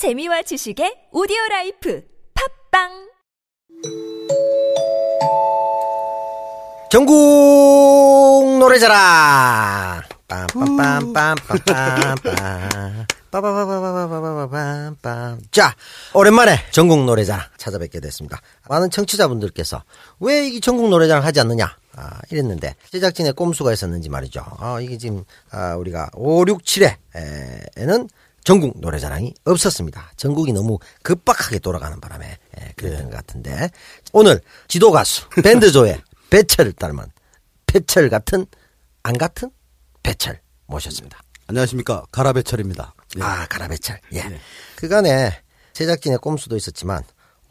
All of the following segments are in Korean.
재미와 지식의 오디오 라이프 팝빵! 전국 노래자랑! 빰빰빰빰빰빰빰 빠바바바바바바바밤빰 자 오랜만에 전국 노래자랑 찾아뵙게 됐습니다. 많은 청취자분들께서 왜 이 전국 노래자랑 하지 않느냐? 아, 이랬는데 제작진의 꼼수가 있었는지 말이죠. 아, 이게 지금 아, 우리가 5, 6, 7회에는 전국 노래자랑이 없었습니다. 전국이 너무 급박하게 돌아가는 바람에 예, 그랬던 것 같은데 오늘 지도 가수 밴드조의 배철을 닮은 배철 같은 안 같은 배철 모셨습니다. 안녕하십니까 가라배철입니다. 예. 아 가라배철. 예. 그간에 제작진의 꼼수도 있었지만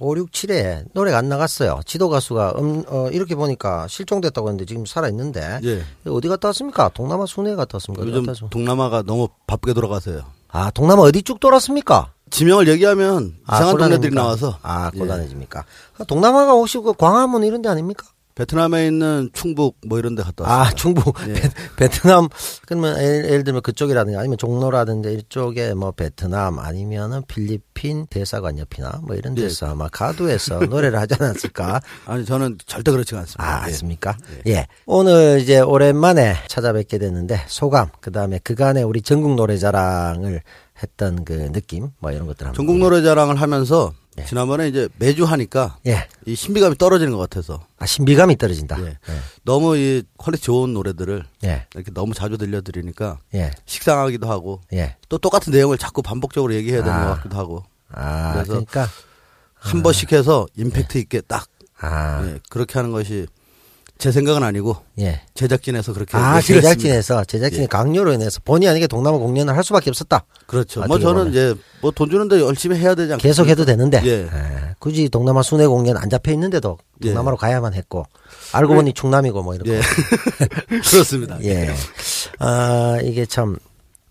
5, 6, 7회 노래가 안 나갔어요. 지도 가수가 음, 어, 이렇게 보니까 실종됐다고 했는데 지금 살아 있는데 예. 어디 갔다 왔습니까? 동남아 순회 갔다 왔습니까? 요즘 갔다? 동남아가 너무 바쁘게 돌아가서요. 아 동남아 어디 쭉 돌았습니까? 지명을 얘기하면 이상한 동네들이 곤란해집니까? 나와서 아, 예. 곤란해집니까? 동남아가 혹시 그 광화문 이런 데 아닙니까? 베트남에 있는 충북 뭐 이런 데 갔다 왔어요. 아, 중부, 예. 베, 베트남, 그러면 예를, 예를 들면 그쪽이라든지 아니면 종로라든지 이쪽에 뭐 베트남 아니면은 필리핀 대사관 옆이나 뭐 이런 예. 데서 아마 가두에서 노래를 하지 않았을까? 아니 저는 절대 그렇지가 않습니다. 아, 예. 맞습니까? 예. 오늘 이제 오랜만에 찾아뵙게 됐는데 소감, 그 다음에 그간의 우리 전국 노래자랑을 했던 그 느낌, 뭐 이런 것들 한번. 전국 노래자랑을 하면서 예. 지난번에 이제 매주 하니까 예. 이 신비감이 떨어지는 것 같아서 아, 신비감이 떨어진다. 예. 너무 이 퀄리티 좋은 노래들을 예. 이렇게 너무 자주 들려드리니까 예. 식상하기도 하고 예. 또 똑같은 내용을 자꾸 반복적으로 얘기해야 되는 아. 것 같기도 하고 아, 그래서 그러니까, 한 번씩 해서 임팩트 있게 딱 아, 예, 그렇게 하는 것이 제 생각은 아니고 예. 제작진에서 그렇게 아. 제작진에서, 제작진의 예. 강요로 인해서 본의 아니게 동남아 공연을 할 수밖에 없었다. 그렇죠. 뭐 저는 보면. 이제 뭐 돈 주는데 열심히 해야 되지 않겠습니까? 계속 해도 되는데, 예. 에, 굳이 동남아 순회 공연 안 잡혀 있는데도 예. 동남아로 가야만 했고, 알고 보니 충남이고 뭐 이렇게. 예. 그렇습니다. 예. 아, 이게 참,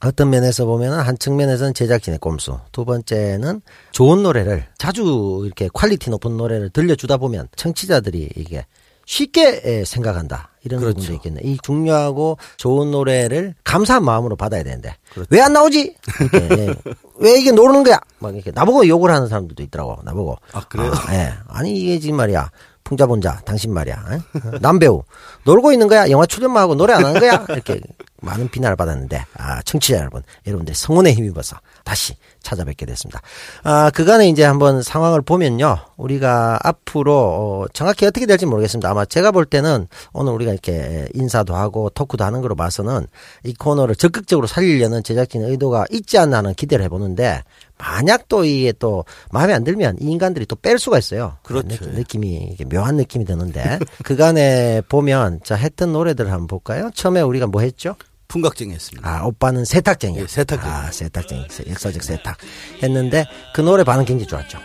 어떤 면에서 보면은 한 측면에서는 제작진의 꼼수. 두 번째는 좋은 노래를 자주 이렇게 퀄리티 높은 노래를 들려주다 보면 청취자들이 이게 쉽게 에, 생각한다. 이런 그렇죠. 부분도 있겠네. 이 중요하고 좋은 노래를 감사한 마음으로 받아야 되는데 그렇죠. 왜안 나오지? 예. 왜 이게 노는 거야? 막 이렇게 나보고 욕을 하는 사람들도 있더라고. 나보고. 아, 그래요? 아, 예. 아니 이게 지금 말이야. 풍자 본좌 당신 말이야. 에? 남배우 놀고 있는 거야. 영화 출연만 하고 노래 안 하는 거야. 이렇게 많은 비난을 받았는데 아 청취자 여러분, 여러분들 성원에 힘입어서 다시 찾아뵙게 됐습니다. 아 그간에 이제 한번 상황을 보면요, 우리가 앞으로 어, 정확히 어떻게 될지 모르겠습니다. 아마 제가 볼 때는 오늘 우리가 이렇게 인사도 하고 토크도 하는 거로 봐서는 이 코너를 적극적으로 살리려는 제작진의 의도가 있지 않나 하는 기대를 해보는데 만약 또 이게 또 마음에 안 들면 이 인간들이 또 뺄 수가 있어요. 그렇죠. 느낌, 느낌이 이게 묘한 느낌이 드는데 그간에 보면 자 했던 노래들 한번 볼까요? 처음에 우리가 뭐 했죠? 풍각쟁이 했습니다. 아 오빠는 세탁쟁이야. 예, 세탁쟁이. 아 세탁쟁이, 역사적 세탁 했는데 그 노래 반응 굉장히 좋았죠.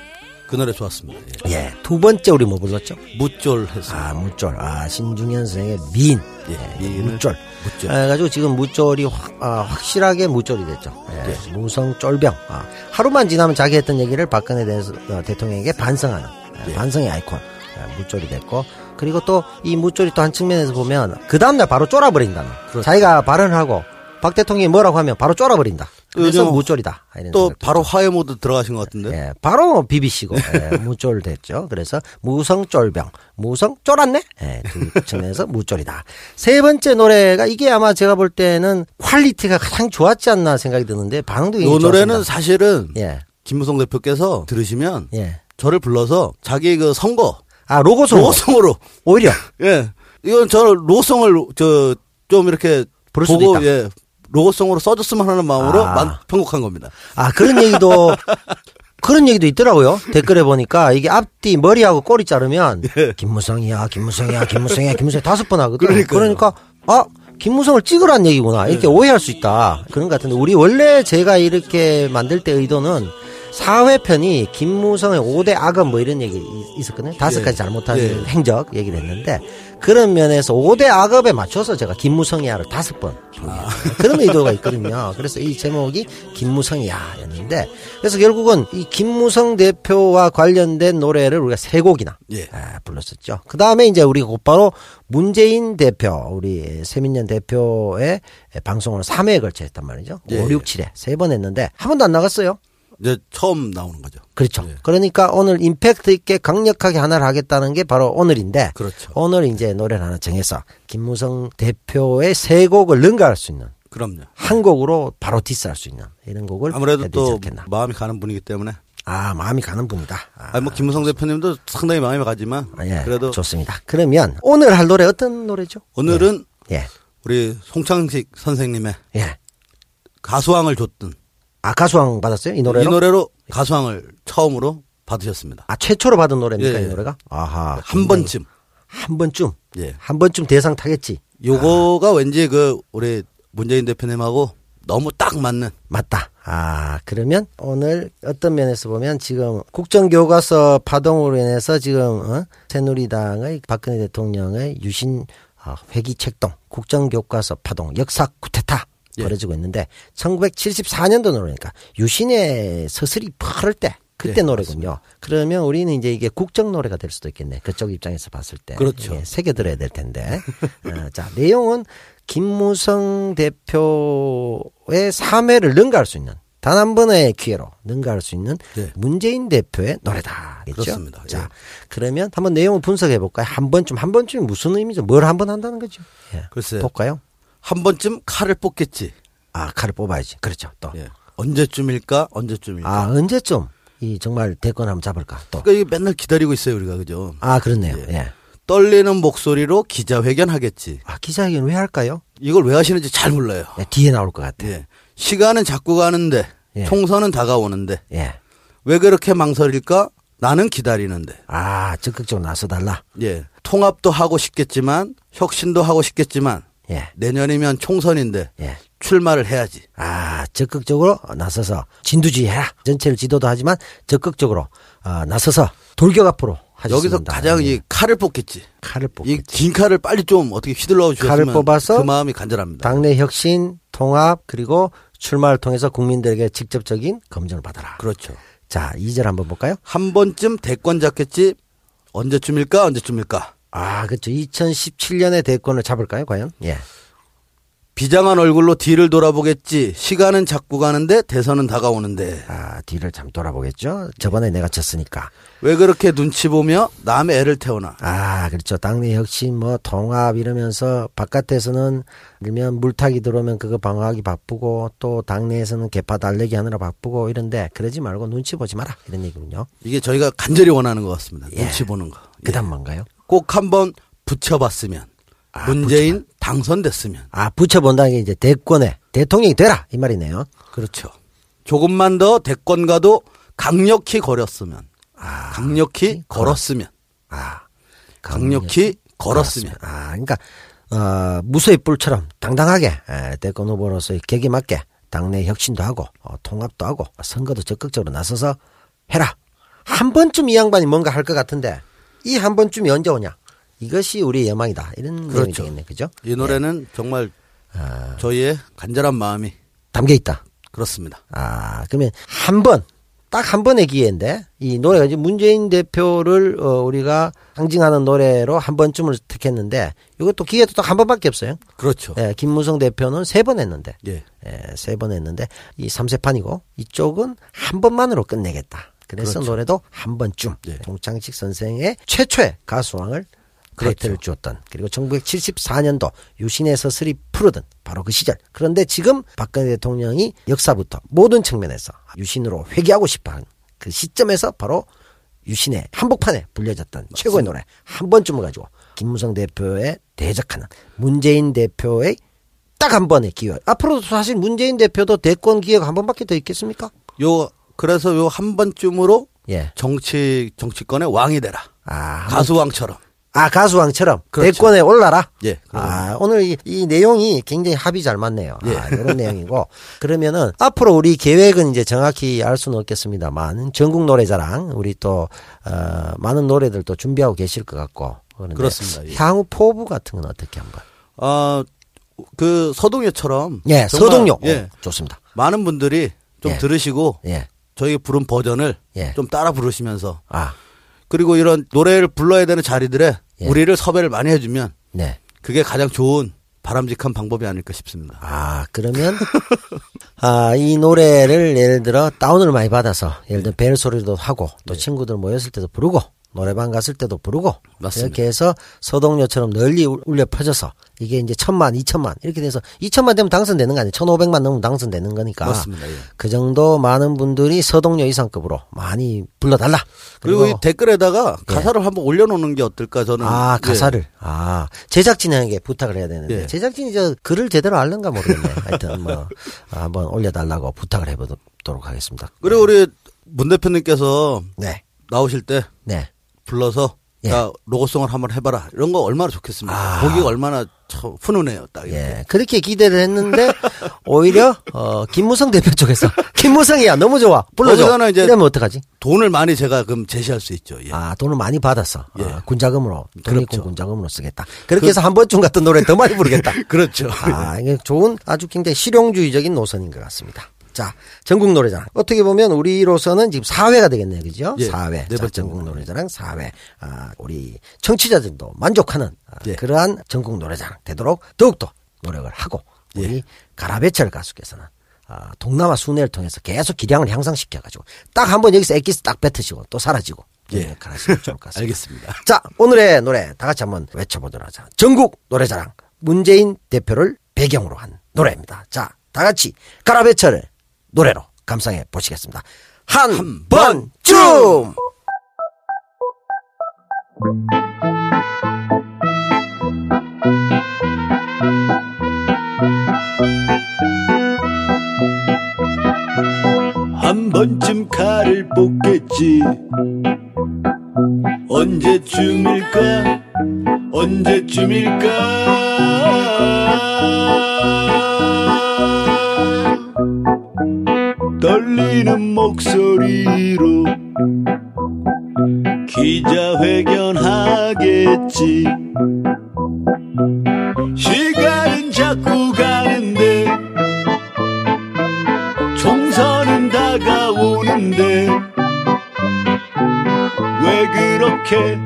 그 노래 좋았습니다. 예. 예, 두 번째 우리 뭐 불렀죠? 무쫄 했습니다. 아 무쫄, 아 신중현 선생의 미인, 예, 예, 무쫄. 무쫄. 아, 가지고 지금 무쫄이 확, 아, 확실하게 무쫄이 됐죠. 예, 무성 쫄병. 아, 하루만 지나면 자기 했던 얘기를 박근혜 대, 어, 대통령에게 반성하는 예, 예. 반성의 아이콘 예, 무쫄이 됐고 그리고 또 이 무쫄이 또 한 측면에서 보면 그 다음날 바로 쫄아버린다는 그렇죠. 자기가 발언을 하고 박 대통령이 뭐라고 하면 바로 쫄아버린다. 그래서 요즘 무쫄이다. 또 바로 화해 모드 들어가신 것 같은데. 예, 바로 비비시고 예, 무쫄 됐죠. 그래서 무성쫄병, 무성 쫄았네. 예, 두 측면에서 무쫄이다. 세 번째 노래가 이게 아마 제가 볼 때는 퀄리티가 가장 좋았지 않나 생각이 드는데 반응도 이 굉장히 노래는 좋았습니다. 사실은 예, 김무성 대표께서 들으시면 예. 저를 불러서 자기 그 선거 아 로고송 로송으로 오히려 예 이건 저 로송을 저 좀 이렇게 부를 수도 보고 있다. 예 로고송으로 써줬으면 하는 마음으로 아. 만- 편곡한 겁니다. 아 그런 얘기도 그런 얘기도 있더라고요. 댓글에 보니까 이게 앞뒤 머리하고 꼬리 자르면 김무성이야, 김무성이야, 김무성이야, 김무성 다섯 번 하거든. 예. 그러니까요. 그러니까 아 김무성을 찍으란 얘기구나 이렇게 오해할 수 있다 그런 것 같은데 우리 원래 제가 이렇게 만들 때 의도는 사회편이 김무성의 5대 악업 뭐 이런 얘기 이- 있었거든요. 다섯 예. 가지 잘못한 예. 행적 얘기를 했는데 그런 면에서 5대 악업에 맞춰서 제가 김무성이야를 다섯 번 아. 그런 의도가 있거든요. 그래서 이 제목이 김무성이야였는데 그래서 결국은 이 김무성 대표와 관련된 노래를 우리가 세 곡이나 예. 아, 불렀었죠. 그 다음에 이제 우리가 곧바로 문재인 대표, 우리 세민년 대표의 방송을 3회에 걸쳐 했단 말이죠. 예. 5, 6, 7회 세 번 했는데 한 번도 안 나갔어요. 이제 처음 나오는 거죠. 그렇죠. 예. 그러니까 오늘 임팩트 있게 강력하게 하나를 하겠다는 게 바로 오늘인데 그렇죠. 오늘 이제 노래를 하나 정해서 김무성 대표의 세 곡을 능가할 수 있는 그럼요. 한 곡으로 바로 디스할 수 있는 이런 곡을 아무래도 또 않겠나. 마음이 가는 분이기 때문에. 아 마음이 가는 분이다. 아, 아니 뭐 김무성 대표님도 상당히 마음이 가지만 아, 예, 그래도 좋습니다. 그러면 오늘 할 노래 어떤 노래죠? 오늘은 예, 우리 송창식 선생님의 예. 가수왕을 줬던 아 가수왕 받았어요 이 노래로? 이 노래로 가수왕을 처음으로 받으셨습니다. 아 최초로 받은 노래입니까 예, 이 예. 노래가? 아하 한 번쯤. 한 번쯤 예. 한 번쯤 대상 타겠지. 요거가 왠지 그 우리 문재인 대표님하고 너무 딱 맞는 맞다. 아, 그러면 오늘 어떤 면에서 보면 지금 국정교과서 파동으로 인해서 지금 어? 새누리당의 박근혜 대통령의 유신 어, 회기 책동 국정교과서 파동 역사 쿠데타 예. 벌어지고 있는데 1974년도 노래니까 유신의 서슬이 펄을 때 그때 예, 노래군요. 그러면 우리는 이제 이게 국정 노래가 될 수도 있겠네. 그쪽 입장에서 봤을 때. 그렇죠. 예, 새겨 들어야 될 텐데. 어, 자, 내용은 김무성 대표의 3회를 능가할 수 있는 단 한 번의 기회로 능가할 수 있는 네. 문재인 대표의 노래다. 겠죠? 그렇습니다. 자, 예. 그러면 한번 내용을 분석해 볼까요? 한 번쯤 한 번쯤이 무슨 의미죠? 뭘 한 번 한다는 거죠? 예. 글쎄요. 볼까요? 한 번쯤 칼을 뽑겠지. 아, 칼을 뽑아야지. 그렇죠. 또. 예. 언제쯤일까? 언제쯤일까? 아, 언제쯤 이 정말 대권 한번 잡을까? 또. 그러니까 이게 맨날 기다리고 있어요, 우리가 그죠? 아, 그렇네요. 예. 떨리는 목소리로 기자회견 하겠지. 아, 기자회견 왜 할까요? 이걸 왜 하시는지 잘 몰라요. 예, 뒤에 나올 것 같아요. 예. 시간은 자꾸 가는데 예. 총선은 다가오는데 예. 왜 그렇게 망설일까? 나는 기다리는데. 아, 적극적으로 나서달라. 예. 통합도 하고 싶겠지만 혁신도 하고 싶겠지만 예. 내년이면 총선인데 예. 출마를 해야지. 아, 적극적으로 나서서 진두지휘 해라. 전체를 지도도 하지만 적극적으로 어, 나서서 돌격 앞으로 하셨습니다. 여기서 가장 이 칼을 뽑겠지. 칼을 이 뽑겠지. 긴 칼을 빨리 좀 어떻게 휘둘러 주셨으면 칼을 뽑아서 그 마음이 간절합니다. 당내 혁신, 통합 그리고 출마를 통해서 국민들에게 직접적인 검증을 받아라. 그렇죠. 자, 2절 한번 볼까요? 한 번쯤 대권 잡겠지. 언제쯤일까? 언제쯤일까? 아, 그렇죠. 2017년에 대권을 잡을까요, 과연? 예. 비장한 얼굴로 뒤를 돌아보겠지. 시간은 자꾸 가는데 대선은 다가오는데. 아, 뒤를 참 돌아보겠죠. 저번에 내가 졌으니까. 왜 그렇게 눈치 보며 남의 애를 태우나. 아, 그렇죠. 당내 혁신, 뭐, 통합 이러면서 바깥에서는 일면 물타기 들어오면 그거 방어하기 바쁘고 또 당내에서는 개파 달래기 하느라 바쁘고 이런데 그러지 말고 눈치 보지 마라. 이런 얘기군요. 이게 저희가 간절히 원하는 것 같습니다. 예. 눈치 보는 거. 그 다음 뭔가요? 꼭 한번 붙여봤으면. 아, 문재인 당선됐으면. 아, 붙여본다는 게 이제 대권에 대통령이 되라. 이 말이네요. 그렇죠. 조금만 더 대권과도 강력히 걸었으면. 아, 강력히 걸었으면. 아. 강력히 걸었으면. 아, 그러니까, 어, 무소의 뿔처럼 당당하게 에, 대권 후보로서의 격에 맞게 당내 혁신도 하고 어, 통합도 하고 선거도 적극적으로 나서서 해라. 한 번쯤 이 양반이 뭔가 할 것 같은데 이 한 번쯤이 언제 오냐? 이것이 우리의 여망이다. 이런 내용이 그렇죠. 되겠네. 그죠? 이 노래는 정말 아, 저희의 간절한 마음이 담겨 있다. 그렇습니다. 아, 그러면 한 번, 딱 한 번의 기회인데, 이 노래가 이제 문재인 대표를, 어, 우리가 상징하는 노래로 한 번쯤을 택했는데, 이것도 기회도 딱 한 번밖에 없어요. 그렇죠. 예, 김무성 대표는 세 번 했는데, 예. 예, 세 번 했는데, 이 3세판이고, 이쪽은 한 번만으로 끝내겠다. 그래서 그렇죠. 노래도 한 번쯤, 예. 송창식 선생의 최초의 가수왕을 그렇죠. 타이틀을 주었던 그리고 1974년도 유신의 서슬이 푸르던 바로 그 시절 그런데 지금 박근혜 대통령이 역사부터 모든 측면에서 유신으로 회귀하고 싶어하는 그 시점에서 바로 유신의 한복판에 불려졌던 최고의 노래 한 번쯤을 가지고 김무성 대표에 대적하는 문재인 대표의 딱 한 번의 기회 앞으로도 사실 문재인 대표도 대권 기회가 한 번밖에 더 있겠습니까? 요 그래서 요 한 번쯤으로 예. 정치 정치권의 왕이 되라. 아, 가수왕처럼. 아 가수왕처럼 그렇죠. 대권에 올라라. 예. 아 오늘 이, 이 내용이 굉장히 합이 잘 맞네요. 예. 아, 이런 내용이고 그러면은 앞으로 우리 계획은 이제 정확히 알 수는 없겠습니다만 전국 노래자랑 우리 또 어, 많은 노래들 또 준비하고 계실 것 같고 그렇습니다. 예. 향후 포부 같은 건 어떻게 한번? 아, 그 서동요처럼 예, 서동요. 예. 오, 좋습니다. 많은 분들이 좀 예. 들으시고 예. 저희 부른 버전을 예. 좀 따라 부르시면서 아, 그리고 이런 노래를 불러야 되는 자리들에 예. 우리를 섭외를 많이 해주면 네. 그게 가장 좋은 바람직한 방법이 아닐까 싶습니다. 아, 그러면, 아, 이 노래를 예를 들어 다운을 많이 받아서, 예를 들어 벨 소리도 하고, 또 친구들 모였을 때도 부르고, 노래방 갔을 때도 부르고, 맞습니다. 이렇게 해서 서동요처럼 널리 울- 울려 퍼져서, 이게 이제 천만, 이천만, 이렇게 돼서, 이천만 되면 당선되는 거 아니에요? 천오백만 넘으면 당선되는 거니까. 맞습니다. 예. 그 정도 많은 분들이 서동요 이상급으로 많이 불러달라. 그리고 이 댓글에다가 가사를 한번 올려놓는 게 어떨까 저는. 예. 아, 예. 가사를. 아, 제작진에게 부탁을 해야 되는데. 예. 제작진이 저 글을 제대로 알는가 모르겠네. 하여튼 뭐, 아, 한번 올려달라고 부탁을 해보도록 하겠습니다. 그리고 우리 문 대표님께서 네. 나오실 때 네. 불러서 예. 자 로고송을 한번 해봐라 이런 거 얼마나 좋겠습니까? 아. 보기가 얼마나 참 훈훈해요, 딱. 이렇게. 예. 그렇게 기대를 했는데, 오히려, 어, 김무성 대표 쪽에서, 김무성이야, 너무 좋아. 불러줘. 거기서는 이제- 이러면 어떡하지? 돈을 많이 제가 그럼 제시할 수 있죠. 예. 아, 돈을 많이 받았어. 예. 어, 군자금으로. 독립군 그렇죠. 군자금으로 쓰겠다. 그렇게 해서 한 번쯤 같은 노래 더 많이 부르겠다. 그렇죠. 아, 이게 좋은 아주 굉장히 실용주의적인 노선인 것 같습니다. 자, 전국 노래자랑. 어떻게 보면 우리로서는 지금 4회가 되겠네요. 그죠? 예, 4회. 네 자, 전국 노래자랑 4회. 아, 우리 청취자들도 만족하는 아, 예. 그러한 전국 노래자랑 되도록 더욱더 노력을 하고 우리 예. 가라베철 가수께서는 아, 동남아 순회를 통해서 계속 기량을 향상시켜가지고 딱 한 번 여기서 엑기스 딱 뱉으시고 또 사라지고 예. 예. 가시면 좋을 것 같습니다. 알겠습니다. 자, 오늘의 노래 다 같이 한번 외쳐보도록 하자. 전국 노래자랑 문재인 대표를 배경으로 한 노래입니다. 자, 다 같이 가라베철을 노래로 감상해 보시겠습니다. 한 번쯤! 한 번쯤 칼을 뽑겠지 언제쯤일까 언제쯤일까 목소리로 기자회견하겠지. 시간은 자꾸 가는데 총선은 다가오는데 왜 그렇게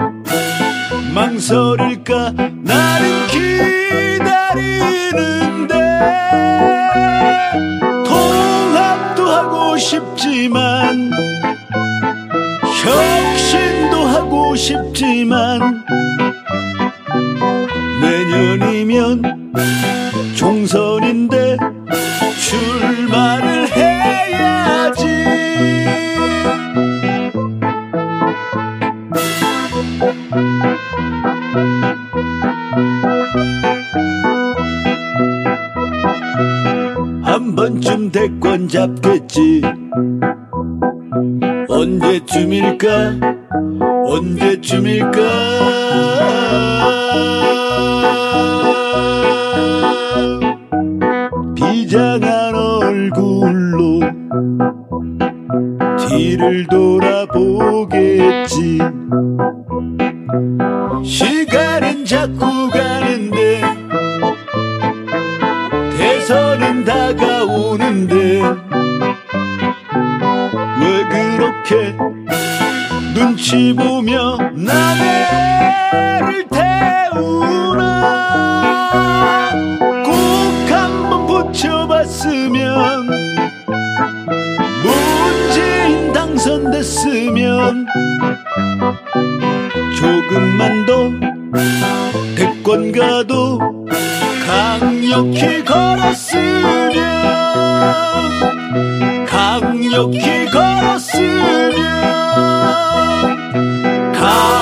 내년이면 총선인데 출마를 해야지. 한 번쯤 대권 잡겠지. 언제쯤일까? 언제쯤일까 비장한 얼굴로 뒤를 돌아보겠지. 시간은 자꾸 가는데 대선은 다가오는데 왜 그렇게 눈치 보며 나를 가도 강력히 걸었으면 강력히 걸었으면 강